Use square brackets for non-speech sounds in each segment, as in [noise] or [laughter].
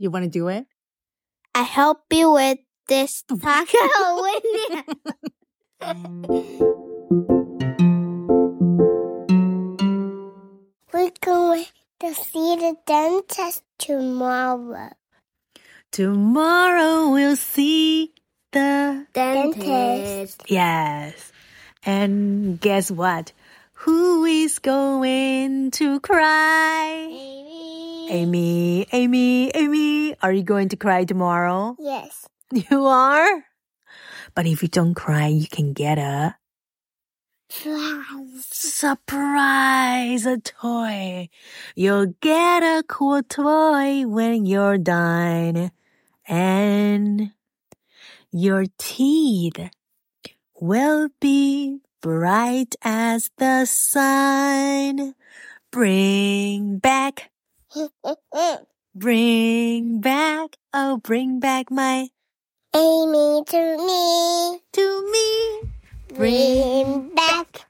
You want to do it? I help you with this oh taco We're going to see the dentist tomorrow. Tomorrow we'll see the Dentist. Yes. And guess what? Who is going to cry? Amy, Amy, Amy, are you going to cry tomorrow? Yes. You are? But if you don't cry, you can get a Flies. surprise, a toy. You'll get a cool toy when you're done. And your teeth will be bright as the sun. Bring back, [laughs] bring back, oh, bring back my, Amy to me. to me. Bring back.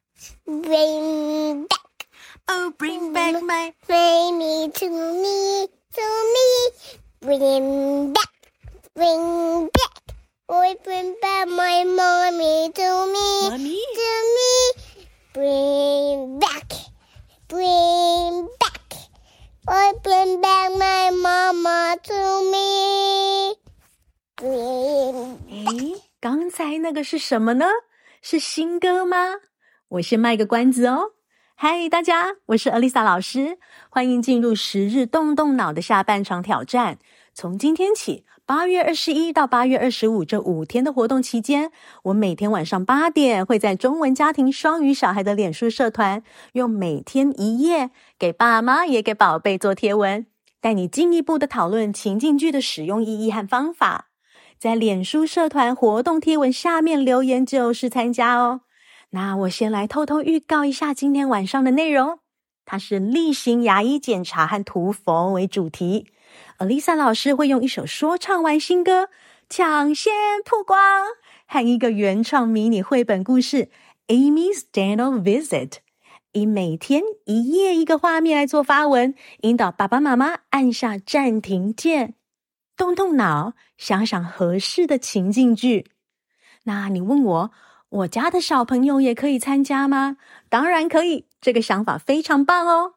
Bring back. Oh, bring back my, Amy to me. To me. Bring Bring back my mama to me. Bring 诶，刚才那个是什么呢？是新歌吗？我先卖个关子哦。嗨，大家，我是 Alisa 老师，欢迎进入十日动动脑的下半场挑战。从今天起，八月二十一到八月二十五这五天的活动期间，我每天晚上八点会在中文家庭双语小孩的脸书社团，用每天一页给爸妈也给宝贝做贴文，带你进一步的讨论情境剧的使用意义和方法。在脸书社团活动贴文下面留言就是参加哦。那我先来偷偷预告一下今天晚上的内容，它是例行牙医检查和涂氟为主题。Alisa 老师会用一首说唱完新歌抢先曝光，和一个原创迷你绘本故事《Amy's Dental Visit》，以每天一页一个画面来做发文，引导爸爸妈妈按下暂停键。动动脑，想想合适的情境剧。那你问我，我家的小朋友也可以参加吗？当然可以，这个想法非常棒哦。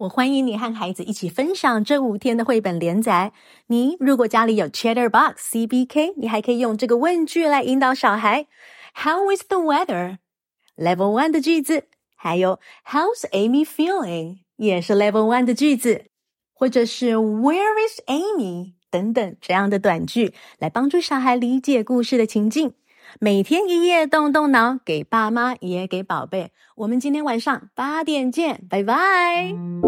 我欢迎你和孩子一起分享这五天的绘本连载。你如果家里有 Chatterbox CBK，你还可以用这个问句来引导小孩：How is the weather? Level One 的句子，还有 How's Amy feeling？也是 Level One 的句子，或者是 Where is Amy？等等这样的短句，来帮助小孩理解故事的情境。每天一夜，动动脑，给爸妈也给宝贝。我们今天晚上八点见，拜拜。